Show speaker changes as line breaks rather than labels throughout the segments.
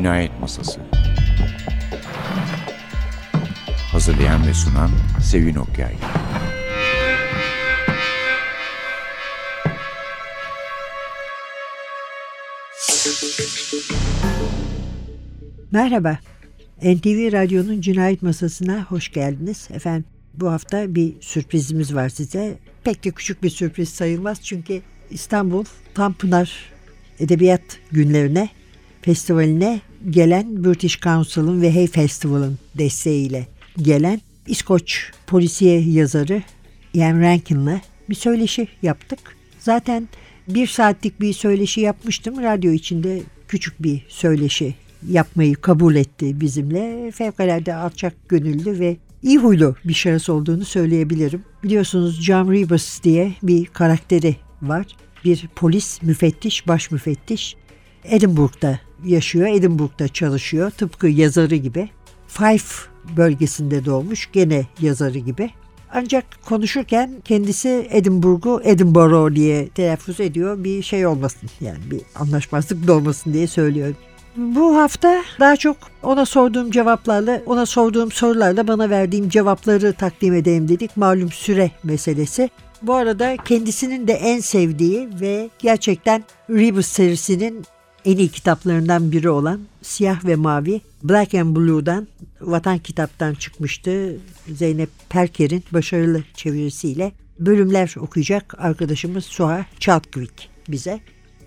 Cinayet Masası Hazırlayan ve sunan Sevin Okyay
Merhaba, NTV Radyo'nun Cinayet Masası'na hoş geldiniz. Efendim bu hafta bir sürprizimiz var size. Pek de küçük bir sürpriz sayılmaz çünkü İstanbul Tanpınar Edebiyat Günlerine festivaline gelen British Council'ın ve Hay Festival'ın desteğiyle gelen İskoç polisiye yazarı Ian Rankin'la bir söyleşi yaptık. Zaten bir saatlik bir söyleşi yapmıştım. Radyo içinde küçük bir söyleşi yapmayı kabul etti bizimle. Fevkalade alçak gönüllü ve iyi huylu bir şahıs olduğunu söyleyebilirim. Biliyorsunuz John Rebus diye bir karakteri var. Bir polis, müfettiş, baş müfettiş. Edinburgh'da yaşıyor, Edinburgh'da çalışıyor. Tıpkı yazarı gibi. Fife bölgesinde doğmuş, gene yazarı gibi. Ancak konuşurken kendisi Edinburgh'u Edinburgh diye telaffuz ediyor. Bir şey olmasın yani bir anlaşmazlık da olmasın diye söylüyor. Bu hafta daha çok ona sorduğum cevaplarla, ona sorduğum sorularla bana verdiğim cevapları takdim edeyim dedik. Malum süre meselesi. Bu arada kendisinin de en sevdiği ve gerçekten Rebus serisinin en iyi kitaplarından biri olan Siyah ve Mavi Black and Blue'dan Vatan Kitap'tan çıkmıştı. Zeynep Perker'in başarılı çevirisiyle bölümler okuyacak arkadaşımız Suha Çalkvik bize.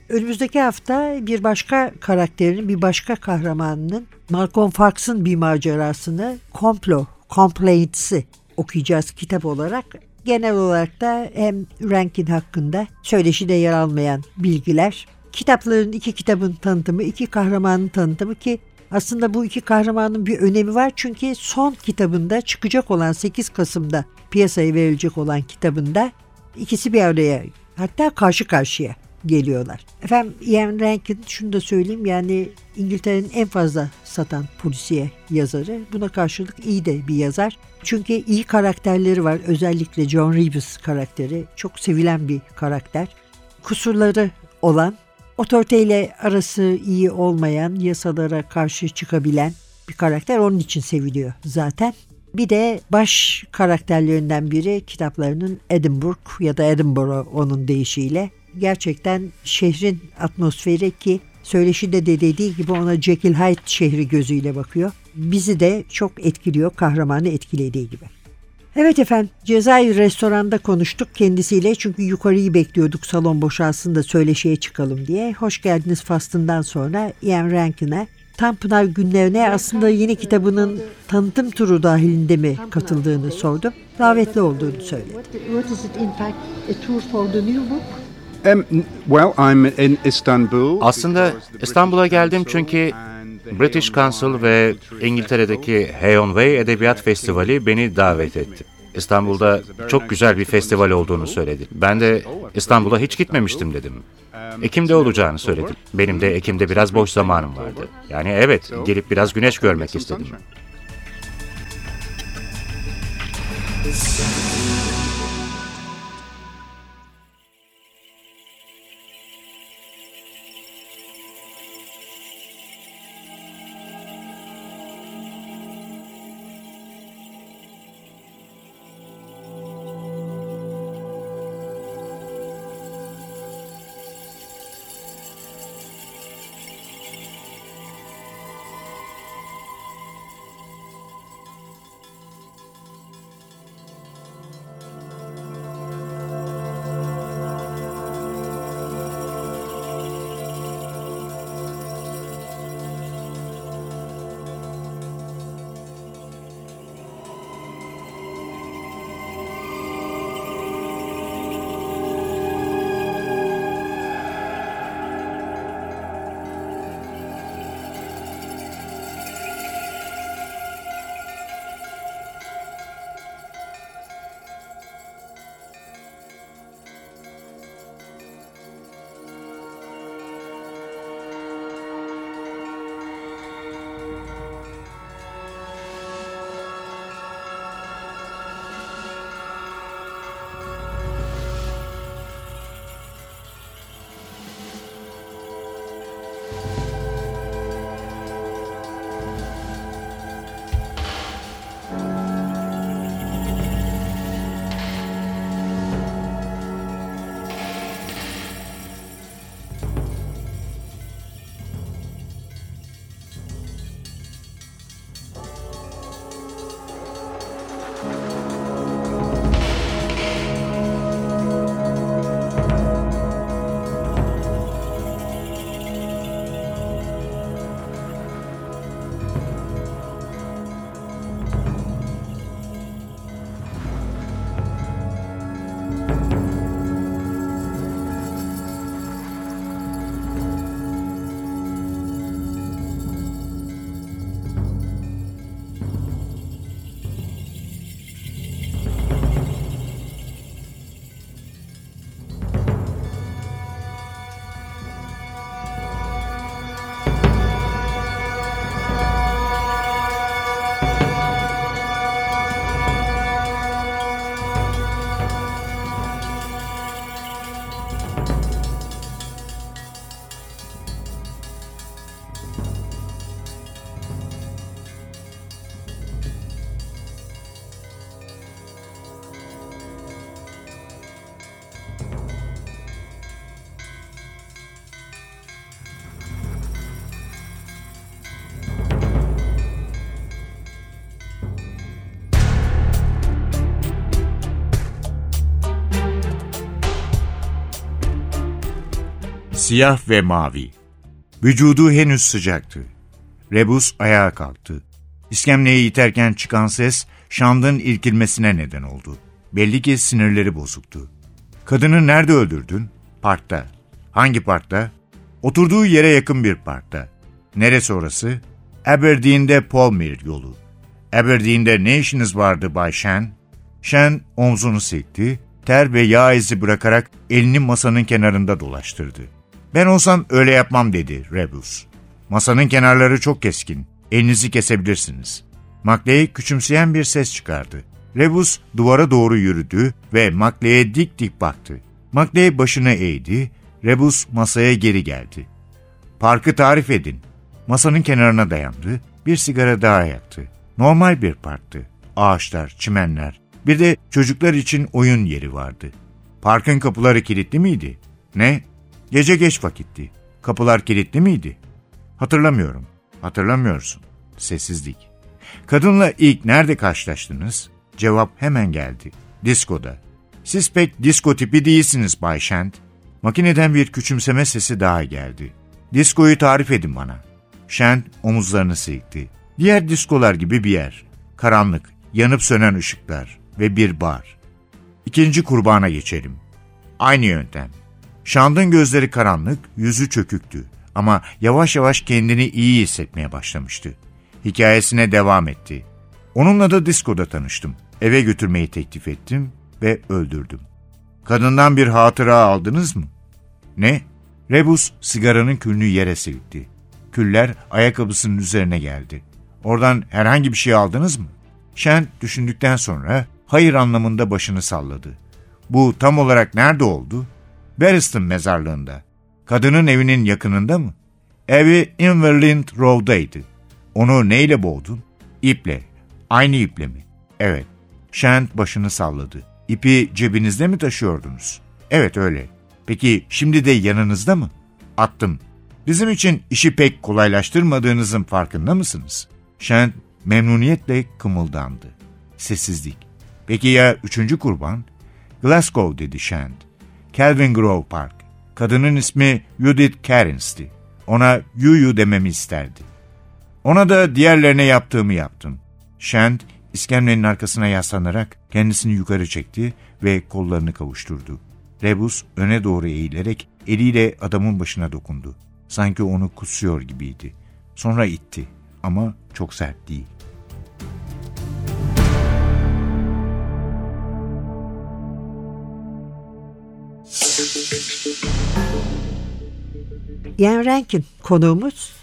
Önümüzdeki hafta bir başka karakterinin, bir başka kahramanının Malcolm Fox'ın bir macerasını Komplo, Complaints'i okuyacağız kitap olarak. Genel olarak da hem Rankin hakkında söyleşide yer almayan bilgiler, kitapların iki kitabın tanıtımı, iki kahramanın tanıtımı ki aslında bu iki kahramanın bir önemi var çünkü son kitabında çıkacak olan 8 Kasım'da piyasaya verilecek olan kitabında ikisi bir araya hatta karşı karşıya geliyorlar. Efendim Ian Rankin şunu da söyleyeyim yani İngiltere'nin en fazla satan polisiye yazarı. Buna karşılık iyi de bir yazar. Çünkü iyi karakterleri var. Özellikle John Rebus karakteri. Çok sevilen bir karakter. Kusurları olan, otoriteyle arası iyi olmayan, yasalara karşı çıkabilen bir karakter. Onun için seviliyor zaten. Bir de baş karakterlerinden biri kitaplarının Edinburgh ya da Edinburgh onun deyişiyle gerçekten şehrin atmosferi ki söyleşide de dediği gibi ona Jekyll Hyde şehri gözüyle bakıyor. Bizi de çok etkiliyor kahramanı etkilediği gibi. Evet efendim Cezayir restoranda konuştuk kendisiyle çünkü yukarıyı bekliyorduk salon boşalsın da söyleşiye çıkalım diye. Hoş geldiniz faslından sonra Ian Rankin'e Tanpınar günlerine aslında yeni kitabının tanıtım turu dahilinde mi katıldığını sordum. Davetli olduğunu söyledi.
Um.
Aslında İstanbul'a geldim çünkü British Council ve İngiltere'deki Heon Way Edebiyat Festivali beni davet etti. İstanbul'da çok güzel bir festival olduğunu söyledi. Ben de İstanbul'a hiç gitmemiştim dedim. Ekim'de olacağını söyledim. Benim de Ekim'de biraz boş zamanım vardı. Yani evet, gelip biraz güneş görmek istedim.
Siyah ve mavi. Vücudu henüz sıcaktı. Rebus ayağa kalktı. İskemleyi iterken çıkan ses Şand'ın irkilmesine neden oldu. Belli ki sinirleri bozuktu. Kadını nerede öldürdün? Parkta. Hangi parkta? Oturduğu yere yakın bir parkta. Neresi orası? Aberdeen'de Palmer yolu. Aberdeen'de ne işiniz vardı Bay Shen? Shen omzunu silkti, ter ve yağ izi bırakarak elini masanın kenarında dolaştırdı. Ben olsam öyle yapmam dedi Rebus. Masanın kenarları çok keskin. Elinizi kesebilirsiniz. Maclay küçümseyen bir ses çıkardı. Rebus duvara doğru yürüdü ve Maclay'e dik dik baktı. Maclay başını eğdi, Rebus masaya geri geldi. Parkı tarif edin. Masanın kenarına dayandı, bir sigara daha yaktı. Normal bir parktı. Ağaçlar, çimenler, bir de çocuklar için oyun yeri vardı. Parkın kapıları kilitli miydi? Ne? Gece geç vakitti. Kapılar kilitli miydi? Hatırlamıyorum. Hatırlamıyorsun. Sessizlik. Kadınla ilk nerede karşılaştınız? Cevap hemen geldi. Diskoda. Siz pek disko tipi değilsiniz Bay Shand. Makineden bir küçümseme sesi daha geldi. Diskoyu tarif edin bana. Shand omuzlarını silkti. Diğer diskolar gibi bir yer. Karanlık, yanıp sönen ışıklar ve bir bar. İkinci kurbana geçelim. Aynı yöntem. Şand'ın gözleri karanlık, yüzü çöküktü ama yavaş yavaş kendini iyi hissetmeye başlamıştı. Hikayesine devam etti. Onunla da diskoda tanıştım. Eve götürmeyi teklif ettim ve öldürdüm. Kadından bir hatıra aldınız mı? Ne? Rebus sigaranın külünü yere silkti. Küller ayakkabısının üzerine geldi. Oradan herhangi bir şey aldınız mı? Şen düşündükten sonra hayır anlamında başını salladı. Bu tam olarak nerede oldu? Barriston mezarlığında. Kadının evinin yakınında mı? Evi Inverlind Road'daydı. Onu neyle boğdun? İple. Aynı iple mi? Evet. Shant başını salladı. İpi cebinizde mi taşıyordunuz? Evet öyle. Peki şimdi de yanınızda mı? Attım. Bizim için işi pek kolaylaştırmadığınızın farkında mısınız? Shant memnuniyetle kımıldandı. Sessizlik. Peki ya üçüncü kurban? Glasgow dedi Shant. Kelvin Grove Park. Kadının ismi Judith Carrins'ti. Ona Yuyu dememi isterdi. Ona da diğerlerine yaptığımı yaptım. Shand, iskemlenin arkasına yaslanarak kendisini yukarı çekti ve kollarını kavuşturdu. Rebus öne doğru eğilerek eliyle adamın başına dokundu. Sanki onu kusuyor gibiydi. Sonra itti ama çok sert değil.
Ian Rankin konuğumuz.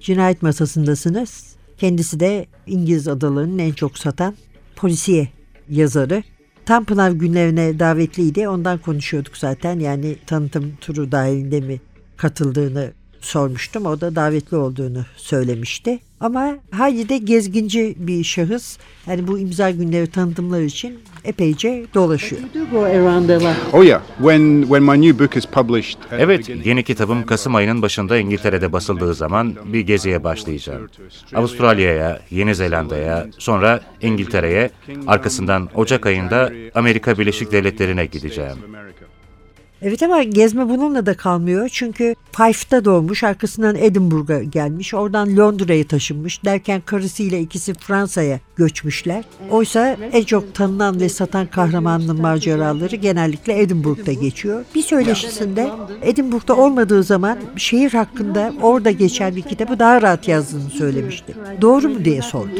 Cinayet masasındasınız. Kendisi de İngiliz adalarının en çok satan polisiye yazarı. Tam Pınav günlerine davetliydi. Ondan konuşuyorduk zaten. Yani tanıtım turu dahilinde mi katıldığını sormuştum. O da davetli olduğunu söylemişti. Ama Haydi de gezginci bir şahıs. Yani bu imza günleri tanıtımlar için epeyce dolaşıyor.
Oh yeah, when when my new book is published. the
Evet, yeni
of
kitabım Kasım ayının başında İngiltere'de basıldığı zaman bir geziye başlayacağım. Avustralya'ya, Yeni Zelanda'ya, sonra İngiltere'ye, arkasından Ocak ayında Amerika Birleşik Devletleri'ne gideceğim.
Evet ama gezme bununla da kalmıyor. Çünkü Fife'da doğmuş, arkasından Edinburgh'a gelmiş, oradan Londra'ya taşınmış. Derken karısıyla ikisi Fransa'ya göçmüşler. Oysa en çok tanınan ve satan kahramanlığın maceraları genellikle Edinburgh'da geçiyor. Bir söyleşisinde Edinburgh'da olmadığı zaman şehir hakkında orada geçen bir kitabı daha rahat yazdığını söylemişti. Doğru mu diye sordu.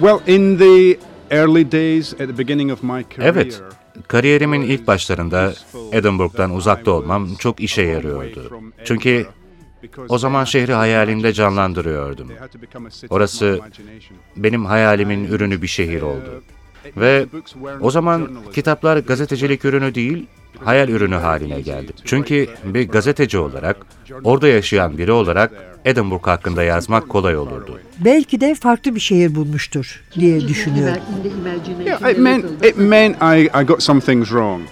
Well, in the early days, at the beginning of my career,
Evet, kariyerimin ilk başlarında Edinburgh'dan uzakta olmam çok işe yarıyordu. Çünkü o zaman şehri hayalimde canlandırıyordum. Orası benim hayalimin ürünü bir şehir oldu. Ve o zaman kitaplar gazetecilik ürünü değil, hayal ürünü haline geldi. Çünkü bir gazeteci olarak, orada yaşayan biri olarak Edinburgh hakkında yazmak kolay olurdu.
Belki de farklı bir şehir bulmuştur diye düşünüyorum.
Yeah, it meant it meant I, I got some things wrong.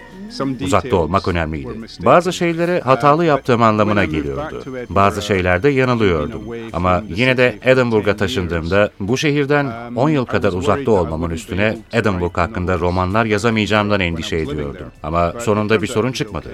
Uzakta olmak önemliydi. Bazı şeylere hatalı yaptığım anlamına geliyordu. Bazı şeylerde yanılıyordum. Ama yine de Edinburgh'a
10
taşındığımda bu şehirden
Um,
10 yıl
I
kadar uzakta olmamın üstüne Edinburgh hakkında romanlar yazamayacağımdan endişe ediyordum. Ama sonunda bir sorun çıkmadı.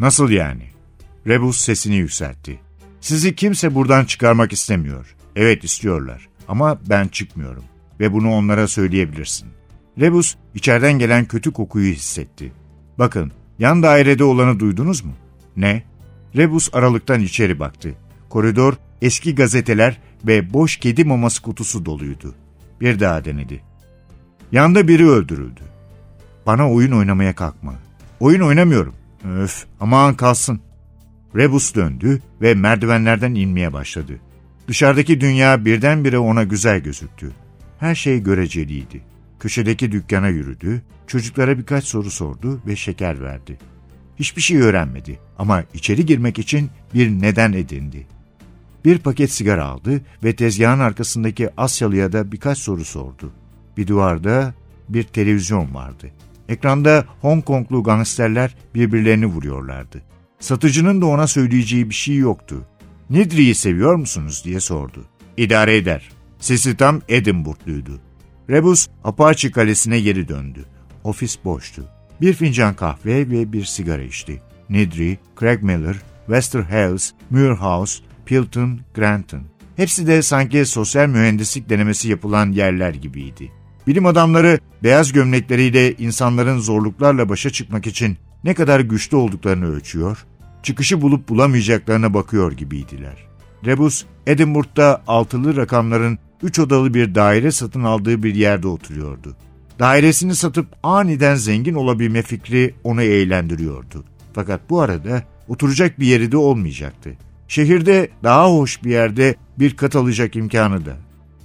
Nasıl yani? Rebus sesini yükseltti. Sizi kimse buradan çıkarmak istemiyor. Evet istiyorlar ama ben çıkmıyorum ve bunu onlara söyleyebilirsin. Rebus içeriden gelen kötü kokuyu hissetti. Bakın yan dairede olanı duydunuz mu? Ne? Rebus aralıktan içeri baktı. Koridor eski gazeteler ve boş kedi maması kutusu doluydu. Bir daha denedi. Yanda biri öldürüldü. Bana oyun oynamaya kalkma. Oyun oynamıyorum. Öf aman kalsın. Rebus döndü ve merdivenlerden inmeye başladı. Dışarıdaki dünya birdenbire ona güzel gözüktü. Her şey göreceliydi. Köşedeki dükkana yürüdü, çocuklara birkaç soru sordu ve şeker verdi. Hiçbir şey öğrenmedi ama içeri girmek için bir neden edindi. Bir paket sigara aldı ve tezgahın arkasındaki Asyalı'ya da birkaç soru sordu. Bir duvarda bir televizyon vardı. Ekranda Hong Konglu gangsterler birbirlerini vuruyorlardı. Satıcının da ona söyleyeceği bir şey yoktu. Nidri'yi seviyor musunuz diye sordu. İdare eder. Sesi tam Edinburgh'luydu. Rebus Apache kalesine geri döndü. Ofis boştu. Bir fincan kahve ve bir sigara içti. Nidri, Craig Miller, Wester Hales, Muirhouse, Pilton, Granton. Hepsi de sanki sosyal mühendislik denemesi yapılan yerler gibiydi. Bilim adamları beyaz gömlekleriyle insanların zorluklarla başa çıkmak için ne kadar güçlü olduklarını ölçüyor, çıkışı bulup bulamayacaklarına bakıyor gibiydiler. Rebus, Edinburgh'da altılı rakamların üç odalı bir daire satın aldığı bir yerde oturuyordu. Dairesini satıp aniden zengin olabilme fikri onu eğlendiriyordu. Fakat bu arada oturacak bir yeri de olmayacaktı. Şehirde daha hoş bir yerde bir kat alacak imkanı da.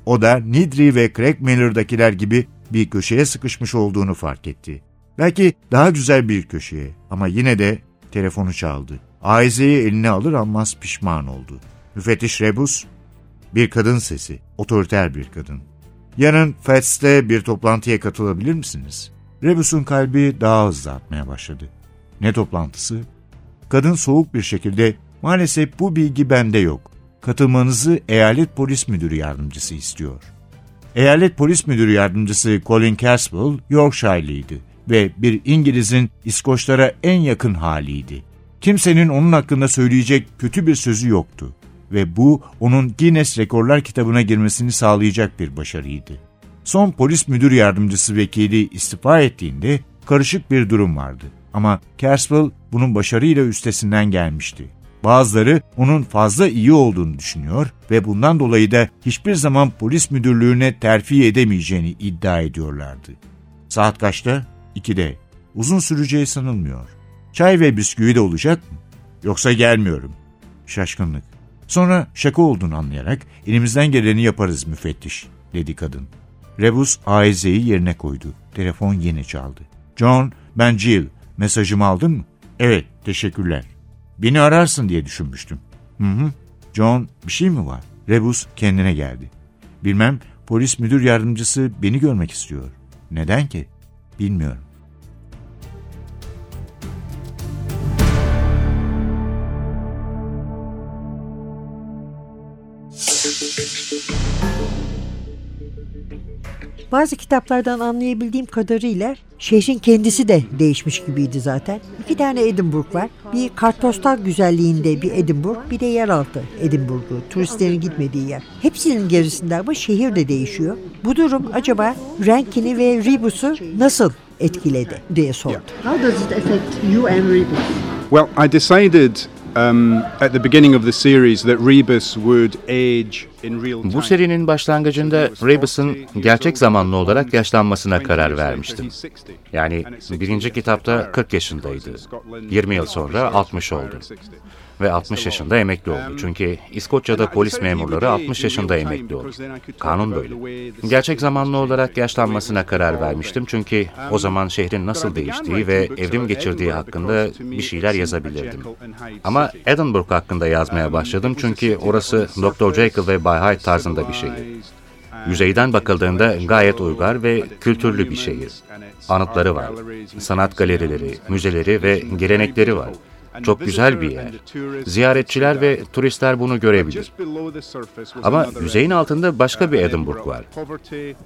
O da Nidri ve Craig Miller'dakiler gibi bir köşeye sıkışmış olduğunu fark etti. Belki daha güzel bir köşeye ama yine de telefonu çaldı. Aizeyi eline alır almaz pişman oldu. Müfettiş Rebus, bir kadın sesi, otoriter bir kadın. Yarın FETS'te bir toplantıya katılabilir misiniz? Rebus'un kalbi daha hızlı atmaya başladı. Ne toplantısı? Kadın soğuk bir şekilde, maalesef bu bilgi bende yok. Katılmanızı eyalet polis müdürü yardımcısı istiyor. Eyalet polis müdürü yardımcısı Colin Caswell, Yorkshire'lıydı ve bir İngiliz'in İskoçlara en yakın haliydi. Kimsenin onun hakkında söyleyecek kötü bir sözü yoktu ve bu onun Guinness Rekorlar kitabına girmesini sağlayacak bir başarıydı. Son polis müdür yardımcısı vekili istifa ettiğinde karışık bir durum vardı. Ama Kerswell bunun başarıyla üstesinden gelmişti. Bazıları onun fazla iyi olduğunu düşünüyor ve bundan dolayı da hiçbir zaman polis müdürlüğüne terfi edemeyeceğini iddia ediyorlardı. Saat kaçta? İkide. Uzun süreceği sanılmıyor. Çay ve bisküvi de olacak mı? Yoksa gelmiyorum. Şaşkınlık. Sonra şaka olduğunu anlayarak elimizden geleni yaparız müfettiş, dedi kadın. Rebus aizeyi yerine koydu. Telefon yine çaldı. John, ben Jill. Mesajımı aldın mı? Evet, teşekkürler. Beni ararsın diye düşünmüştüm. Hı hı. John, bir şey mi var? Rebus kendine geldi. Bilmem, polis müdür yardımcısı beni görmek istiyor. Neden ki? Bilmiyorum.
Bazı kitaplardan anlayabildiğim kadarıyla şehrin kendisi de değişmiş gibiydi zaten. İki tane Edinburgh var. Bir kartpostal güzelliğinde bir Edinburgh, bir de yeraltı Edinburgh'u, turistlerin gitmediği yer. Hepsinin gerisinde ama şehir de değişiyor. Bu durum acaba Rankin'i ve Rebus'u nasıl etkiledi diye sordu.
How does it affect you and Rebus?
Well, I decided um, at the beginning of the series that Rebus would age in real time.
Bu serinin başlangıcında Rebus'un gerçek zamanlı olarak yaşlanmasına karar vermiştim. Yani birinci kitapta 40 yaşındaydı. 20 yıl sonra 60 oldu. Ve 60 yaşında emekli oldu. Çünkü İskoçya'da polis memurları 60 yaşında emekli olur. Kanun böyle. Gerçek zamanlı olarak yaşlanmasına karar vermiştim çünkü o zaman şehrin nasıl değiştiği ve evrim geçirdiği hakkında bir şeyler yazabilirdim. Ama Edinburgh hakkında yazmaya başladım çünkü orası Dr. Jekyll ve Bay Hyde tarzında bir şehir. Yüzeyden bakıldığında gayet uygar ve kültürlü bir şehir. Anıtları var, sanat galerileri, müzeleri ve gelenekleri var. Çok güzel bir yer. Ziyaretçiler ve turistler bunu görebilir. Ama yüzeyin altında başka bir Edinburgh var.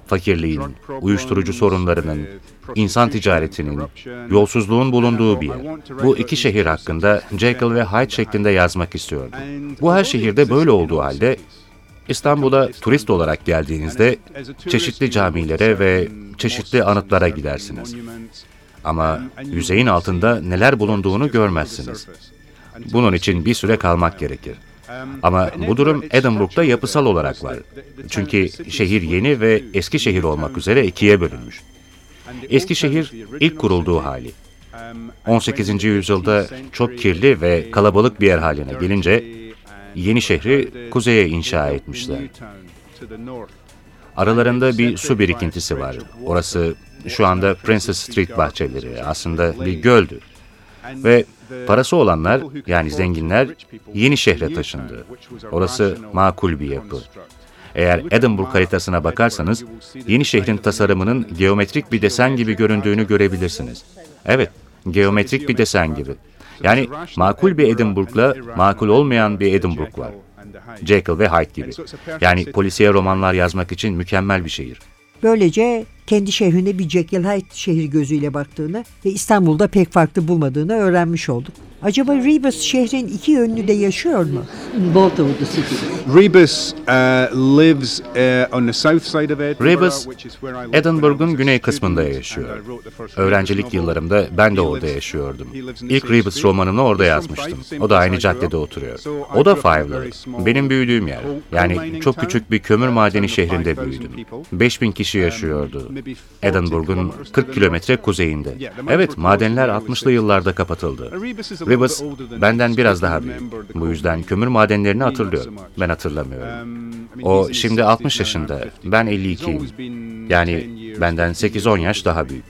Fakirliğin, uyuşturucu sorunlarının, insan ticaretinin, yolsuzluğun bulunduğu bir yer. Bu iki şehir hakkında Jekyll ve Hyde şeklinde yazmak istiyordum. Bu her şehirde böyle olduğu halde İstanbul'a turist olarak geldiğinizde çeşitli camilere ve çeşitli anıtlara gidersiniz. Ama yüzeyin altında neler bulunduğunu görmezsiniz. Bunun için bir süre kalmak gerekir. Ama bu durum Edinburgh'da yapısal olarak var. Çünkü şehir yeni ve eski şehir olmak üzere ikiye bölünmüş. Eski şehir ilk kurulduğu hali. 18. yüzyılda çok kirli ve kalabalık bir yer haline gelince yeni şehri kuzeye inşa etmişler. Aralarında bir su birikintisi var. Orası şu anda Princess Street bahçeleri. Aslında bir göldü. Ve parası olanlar yani zenginler yeni şehre taşındı. Orası makul bir yapı. Eğer Edinburgh haritasına bakarsanız yeni şehrin tasarımının geometrik bir desen gibi göründüğünü görebilirsiniz. Evet, geometrik bir desen gibi. Yani makul bir Edinburgh'la makul olmayan bir Edinburgh var. Jekyll ve Hyde gibi. Yani polisiye romanlar yazmak için mükemmel bir şehir.
Böylece kendi şehrine bir Jekyll Hyde şehir gözüyle baktığını ve İstanbul'da pek farklı bulmadığını öğrenmiş olduk. Acaba Rebus şehrin iki yönlü de yaşıyor mu?
In both of the cities.
Rebus uh, lives uh, on the south side of Edinburgh,
Rebus, Edinburgh'un güney kısmında yaşıyor.
I wrote the first
Öğrencilik yıllarımda ben de orada yaşıyordum. İlk Rebus romanını orada yazmıştım. O da aynı caddede oturuyor. O da
very small
Benim büyüdüğüm yer. Yani çok küçük bir kömür madeni şehrinde
5,000
büyüdüm.
people.
5000 kişi yaşıyordu.
Maybe 40
Edinburgh'un
kilometers to
40
the
kilometre kuzeyinde. Evet, madenler
closed when I was
60'lı yıllarda kapatıldı.
Than
benden biraz daha büyük. Bu yüzden kömür madenlerini hatırlıyor. Ben hatırlamıyorum.
Um,
O şimdi
60s
60
now,
yaşında.
I'm 50.
Ben
He's
52'yim.
always been
Yani
10 years,
benden
15
8-10
years
yaş daha büyük.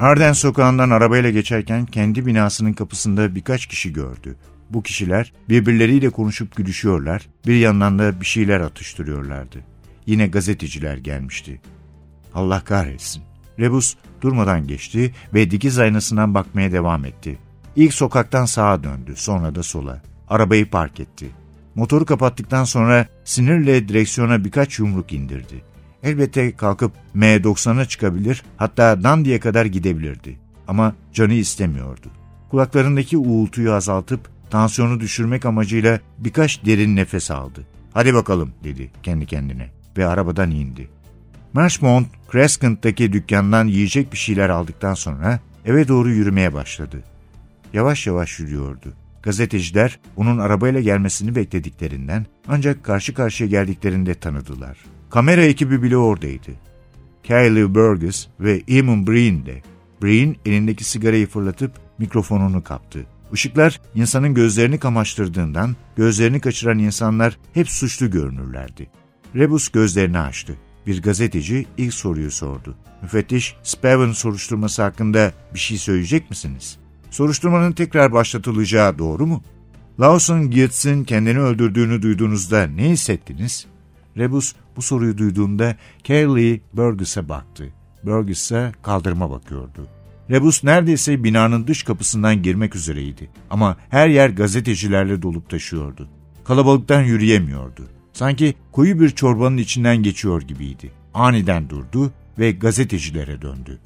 Arden sokağından arabayla geçerken kendi binasının kapısında birkaç kişi gördü. Bu kişiler birbirleriyle konuşup gülüşüyorlar, bir yandan da bir şeyler atıştırıyorlardı. Yine gazeteciler gelmişti. Allah kahretsin. Rebus durmadan geçti ve dikiz aynasından bakmaya devam etti. İlk sokaktan sağa döndü, sonra da sola. Arabayı park etti. Motoru kapattıktan sonra sinirle direksiyona birkaç yumruk indirdi. Elbette kalkıp M90'a çıkabilir, hatta Dandi'ye kadar gidebilirdi. Ama canı istemiyordu. Kulaklarındaki uğultuyu azaltıp tansiyonu düşürmek amacıyla birkaç derin nefes aldı. Hadi bakalım dedi kendi kendine ve arabadan indi. Marshmont, Crescent'taki dükkandan yiyecek bir şeyler aldıktan sonra eve doğru yürümeye başladı. Yavaş yavaş yürüyordu. Gazeteciler onun arabayla gelmesini beklediklerinden ancak karşı karşıya geldiklerinde tanıdılar. Kamera ekibi bile oradaydı. Kylie Burgess ve Eamon Breen de. Breen elindeki sigarayı fırlatıp mikrofonunu kaptı. Işıklar insanın gözlerini kamaştırdığından gözlerini kaçıran insanlar hep suçlu görünürlerdi. Rebus gözlerini açtı. Bir gazeteci ilk soruyu sordu. Müfettiş, Spaven soruşturması hakkında bir şey söyleyecek misiniz? Soruşturmanın tekrar başlatılacağı doğru mu? Lawson Geertz'in kendini öldürdüğünü duyduğunuzda ne hissettiniz? Rebus bu soruyu duyduğunda Kelly Burgess'a baktı. Burgess ise kaldırıma bakıyordu. Rebus neredeyse binanın dış kapısından girmek üzereydi. Ama her yer gazetecilerle dolup taşıyordu. Kalabalıktan yürüyemiyordu. Sanki koyu bir çorbanın içinden geçiyor gibiydi. Aniden durdu ve gazetecilere döndü.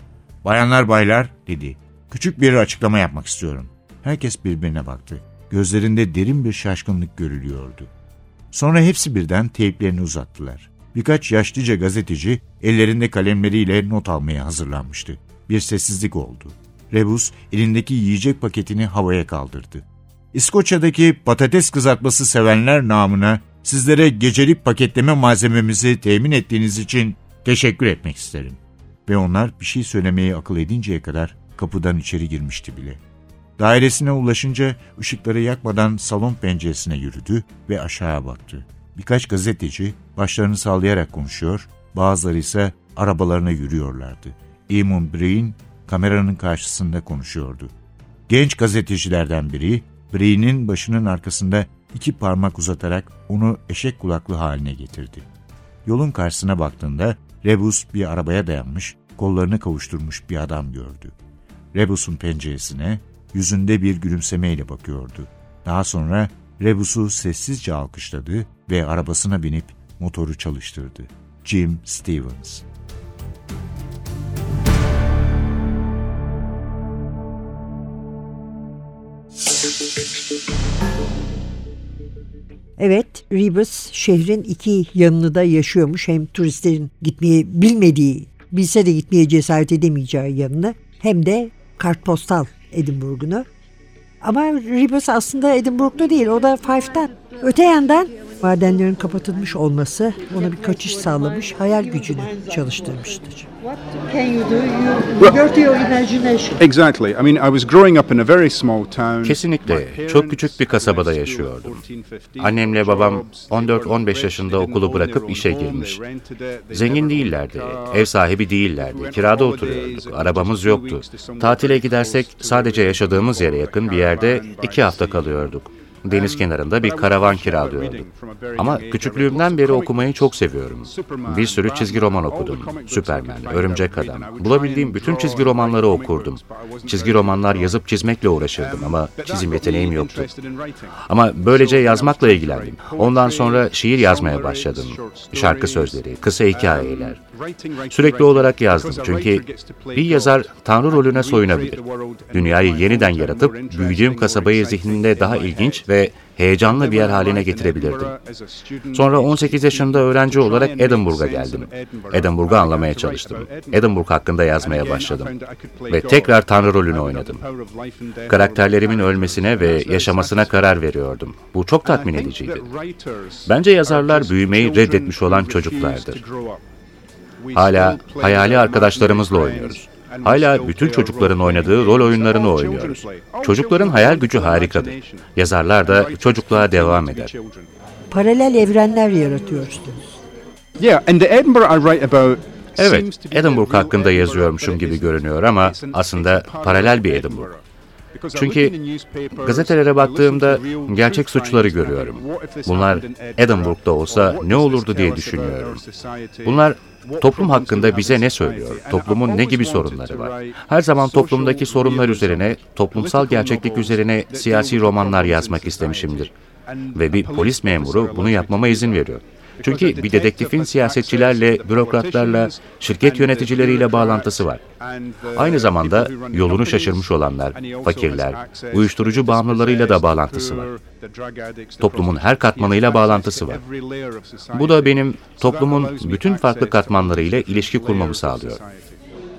Bayanlar baylar dedi. Küçük bir açıklama yapmak istiyorum. Herkes birbirine baktı. Gözlerinde derin bir şaşkınlık görülüyordu. Sonra hepsi birden teyplerini uzattılar. Birkaç yaşlıca gazeteci ellerinde kalemleriyle not almaya hazırlanmıştı. Bir sessizlik oldu. Rebus elindeki yiyecek paketini havaya kaldırdı. İskoçya'daki patates kızartması sevenler namına sizlere gecelik paketleme malzememizi temin ettiğiniz için teşekkür etmek isterim. Ve onlar bir şey söylemeyi akıl edinceye kadar kapıdan içeri girmişti bile. Dairesine ulaşınca ışıkları yakmadan salon penceresine yürüdü ve aşağı baktı. Birkaç gazeteci başlarını sallayarak konuşuyor, bazıları ise arabalarına yürüyorlardı. Eamon Breen kameranın karşısında konuşuyordu. Genç gazetecilerden biri, Breen'in başının arkasında iki parmak uzatarak onu eşek kulaklı haline getirdi. Yolun karşısına baktığında Rebus bir arabaya dayanmış, kollarını kavuşturmuş bir adam gördü. Rebus'un penceresine yüzünde bir gülümsemeyle bakıyordu. Daha sonra Rebus'u sessizce alkışladı ve arabasına binip motoru çalıştırdı. Jim Stevens
Evet, Rebus şehrin iki yanını da yaşıyormuş. Hem turistlerin gitmeye bilmediği, bilse de gitmeye cesaret edemeyeceği yanını hem de kartpostal Edinburgh'unu. Ama Rebus aslında Edinburgh'da değil, o da Five'den. Öte yandan madenlerin kapatılmış olması ona bir kaçış sağlamış, hayal gücünü çalıştırmıştır.
What can you do? You revert to your imagination.
Exactly. I mean, I was growing up in a very small town.
Kesinlikle. Çok küçük bir kasabada yaşıyordum. Annemle babam 14-15 yaşında okulu bırakıp işe girmiş. Zengin değillerdi, ev sahibi değillerdi, kirada oturuyorduk, arabamız yoktu. Tatile gidersek sadece yaşadığımız yere yakın bir yerde iki hafta kalıyorduk. Deniz kenarında bir karavan kiralıyorduk. Ama küçüklüğümden beri okumayı çok seviyorum. Bir sürü çizgi roman okudum. Süpermen, Örümcek Adam. Bulabildiğim bütün çizgi romanları okurdum. Çizgi romanlar yazıp çizmekle uğraşırdım ama çizim yeteneğim yoktu. Ama böylece yazmakla ilgilendim. Ondan sonra şiir yazmaya başladım. Şarkı sözleri, kısa hikayeler. Sürekli olarak yazdım çünkü bir yazar tanrı rolüne soyunabilir. Dünyayı yeniden yaratıp büyüdüğüm kasabayı zihninde daha ilginç ve heyecanlı bir yer haline getirebilirdim. Sonra 18 yaşında öğrenci olarak Edinburgh'a geldim. Edinburgh'u anlamaya çalıştım. Edinburgh hakkında yazmaya başladım. Ve tekrar tanrı rolünü oynadım. Karakterlerimin ölmesine ve yaşamasına karar veriyordum. Bu çok tatmin ediciydi. Bence yazarlar büyümeyi reddetmiş olan çocuklardır. Hala hayali arkadaşlarımızla oynuyoruz. Hala bütün çocukların oynadığı rol oyunlarını oynuyoruz. Çocukların hayal gücü harikadır. Yazarlar da çocukluğa devam eder.
Paralel evrenler yaratıyorsunuz.
Yeah, in the Edinburgh I write about
Evet, Edinburgh hakkında yazıyormuşum gibi görünüyor ama aslında paralel bir Edinburgh. Çünkü gazetelere baktığımda gerçek suçları görüyorum. Bunlar Edinburgh'da olsa ne olurdu diye düşünüyorum. Bunlar toplum hakkında bize ne söylüyor? Toplumun ne gibi sorunları var? Her zaman toplumdaki sorunlar üzerine, toplumsal gerçeklik üzerine siyasi romanlar yazmak istemişimdir. Ve bir polis memuru bunu yapmama izin veriyor. Çünkü bir dedektifin siyasetçilerle, bürokratlarla, şirket yöneticileriyle bağlantısı var. Aynı zamanda yolunu şaşırmış olanlar, fakirler, uyuşturucu bağımlılarıyla da bağlantısı var. Toplumun her katmanıyla bağlantısı var. Bu da benim toplumun bütün farklı katmanlarıyla ilişki kurmamı sağlıyor.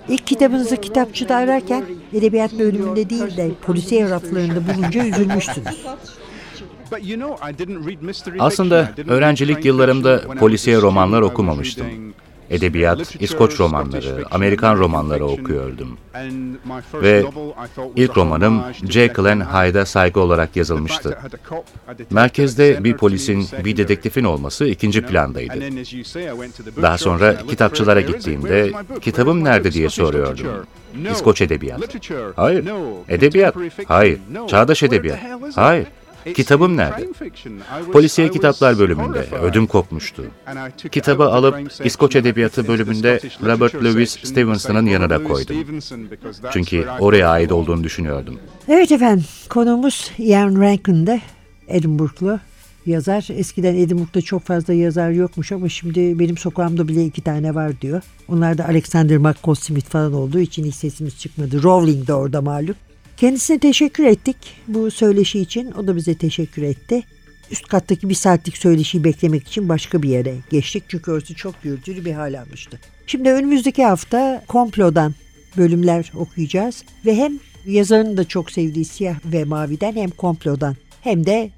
İlk kitabınızı kitapçıda ararken edebiyat bölümünde değil de polisiye raflarında bulunca üzülmüştünüz.
Aslında öğrencilik yıllarımda polisiye romanlar okumamıştım. Edebiyat, İskoç romanları, Amerikan romanları okuyordum. Ve ilk romanım Jekyll and Hyde'a saygı olarak yazılmıştı. Merkezde bir polisin, bir dedektifin olması ikinci plandaydı. Daha sonra kitapçılara gittiğimde kitabım nerede diye soruyordum. İskoç edebiyat. Hayır. Edebiyat. Hayır. Çağdaş edebiyat. Hayır. Kitabım nerede? Polisiye kitaplar bölümünde ödüm kopmuştu. Kitabı alıp İskoç Edebiyatı bölümünde Robert Louis Stevenson'ın yanına koydum. Çünkü oraya ait olduğunu düşünüyordum.
Evet efendim, konuğumuz Ian Rankin'de Edinburgh'lu yazar. Eskiden Edinburgh'da çok fazla yazar yokmuş ama şimdi benim sokağımda bile iki tane var diyor. Onlar da Alexander McCall Smith falan olduğu için hiç sesimiz çıkmadı. Rowling de orada malum. Kendisine teşekkür ettik bu söyleşi için. O da bize teşekkür etti. Üst kattaki bir saatlik söyleşiyi beklemek için başka bir yere geçtik. Çünkü orası çok gürültülü bir hal almıştı. Şimdi önümüzdeki hafta komplodan bölümler okuyacağız. Ve hem yazarın da çok sevdiği siyah ve maviden hem komplodan hem de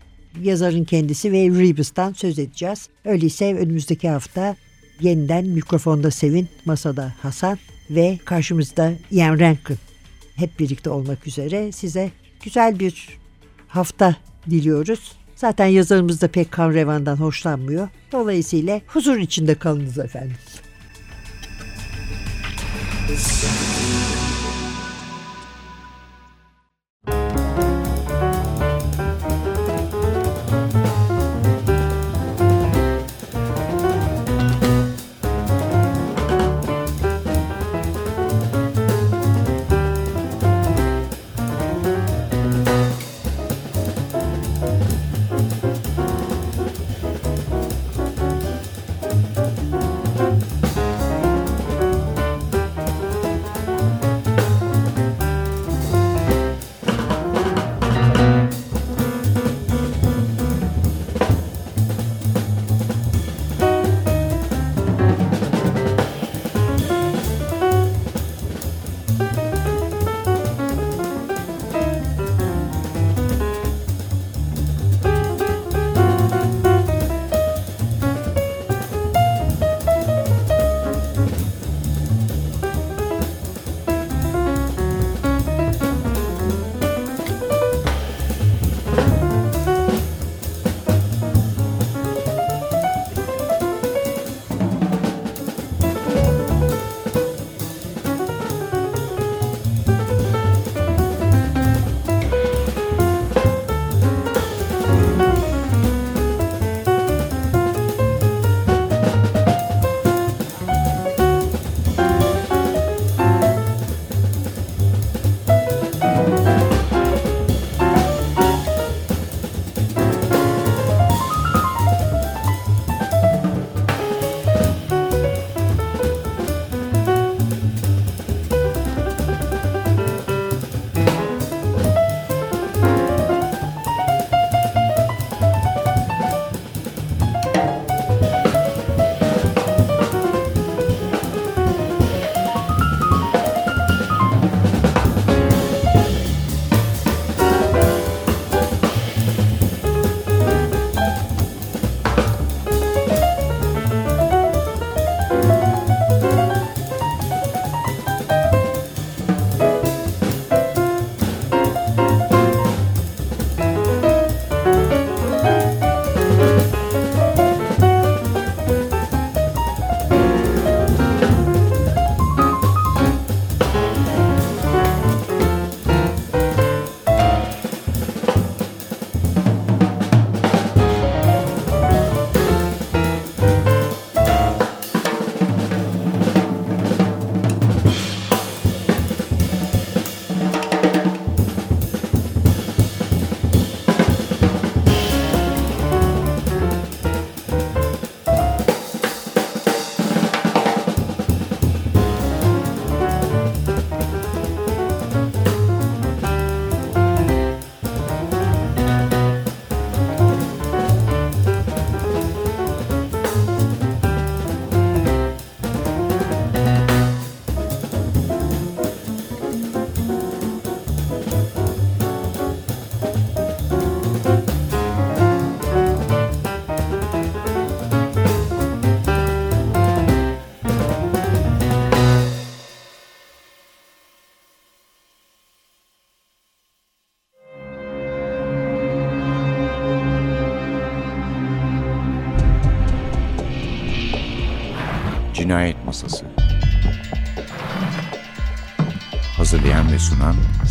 yazarın kendisi ve Rebus'tan söz edeceğiz. Öyleyse önümüzdeki hafta yeniden mikrofonda Sevin, masada Hasan ve karşımızda Ian Rankin hep birlikte olmak üzere size güzel bir hafta diliyoruz. Zaten yazarımız da pek kan revandan hoşlanmıyor. Dolayısıyla huzur içinde kalınız efendim.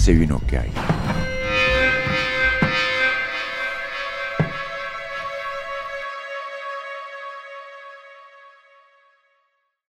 Hazırlayan ve sunan Sevin Okyay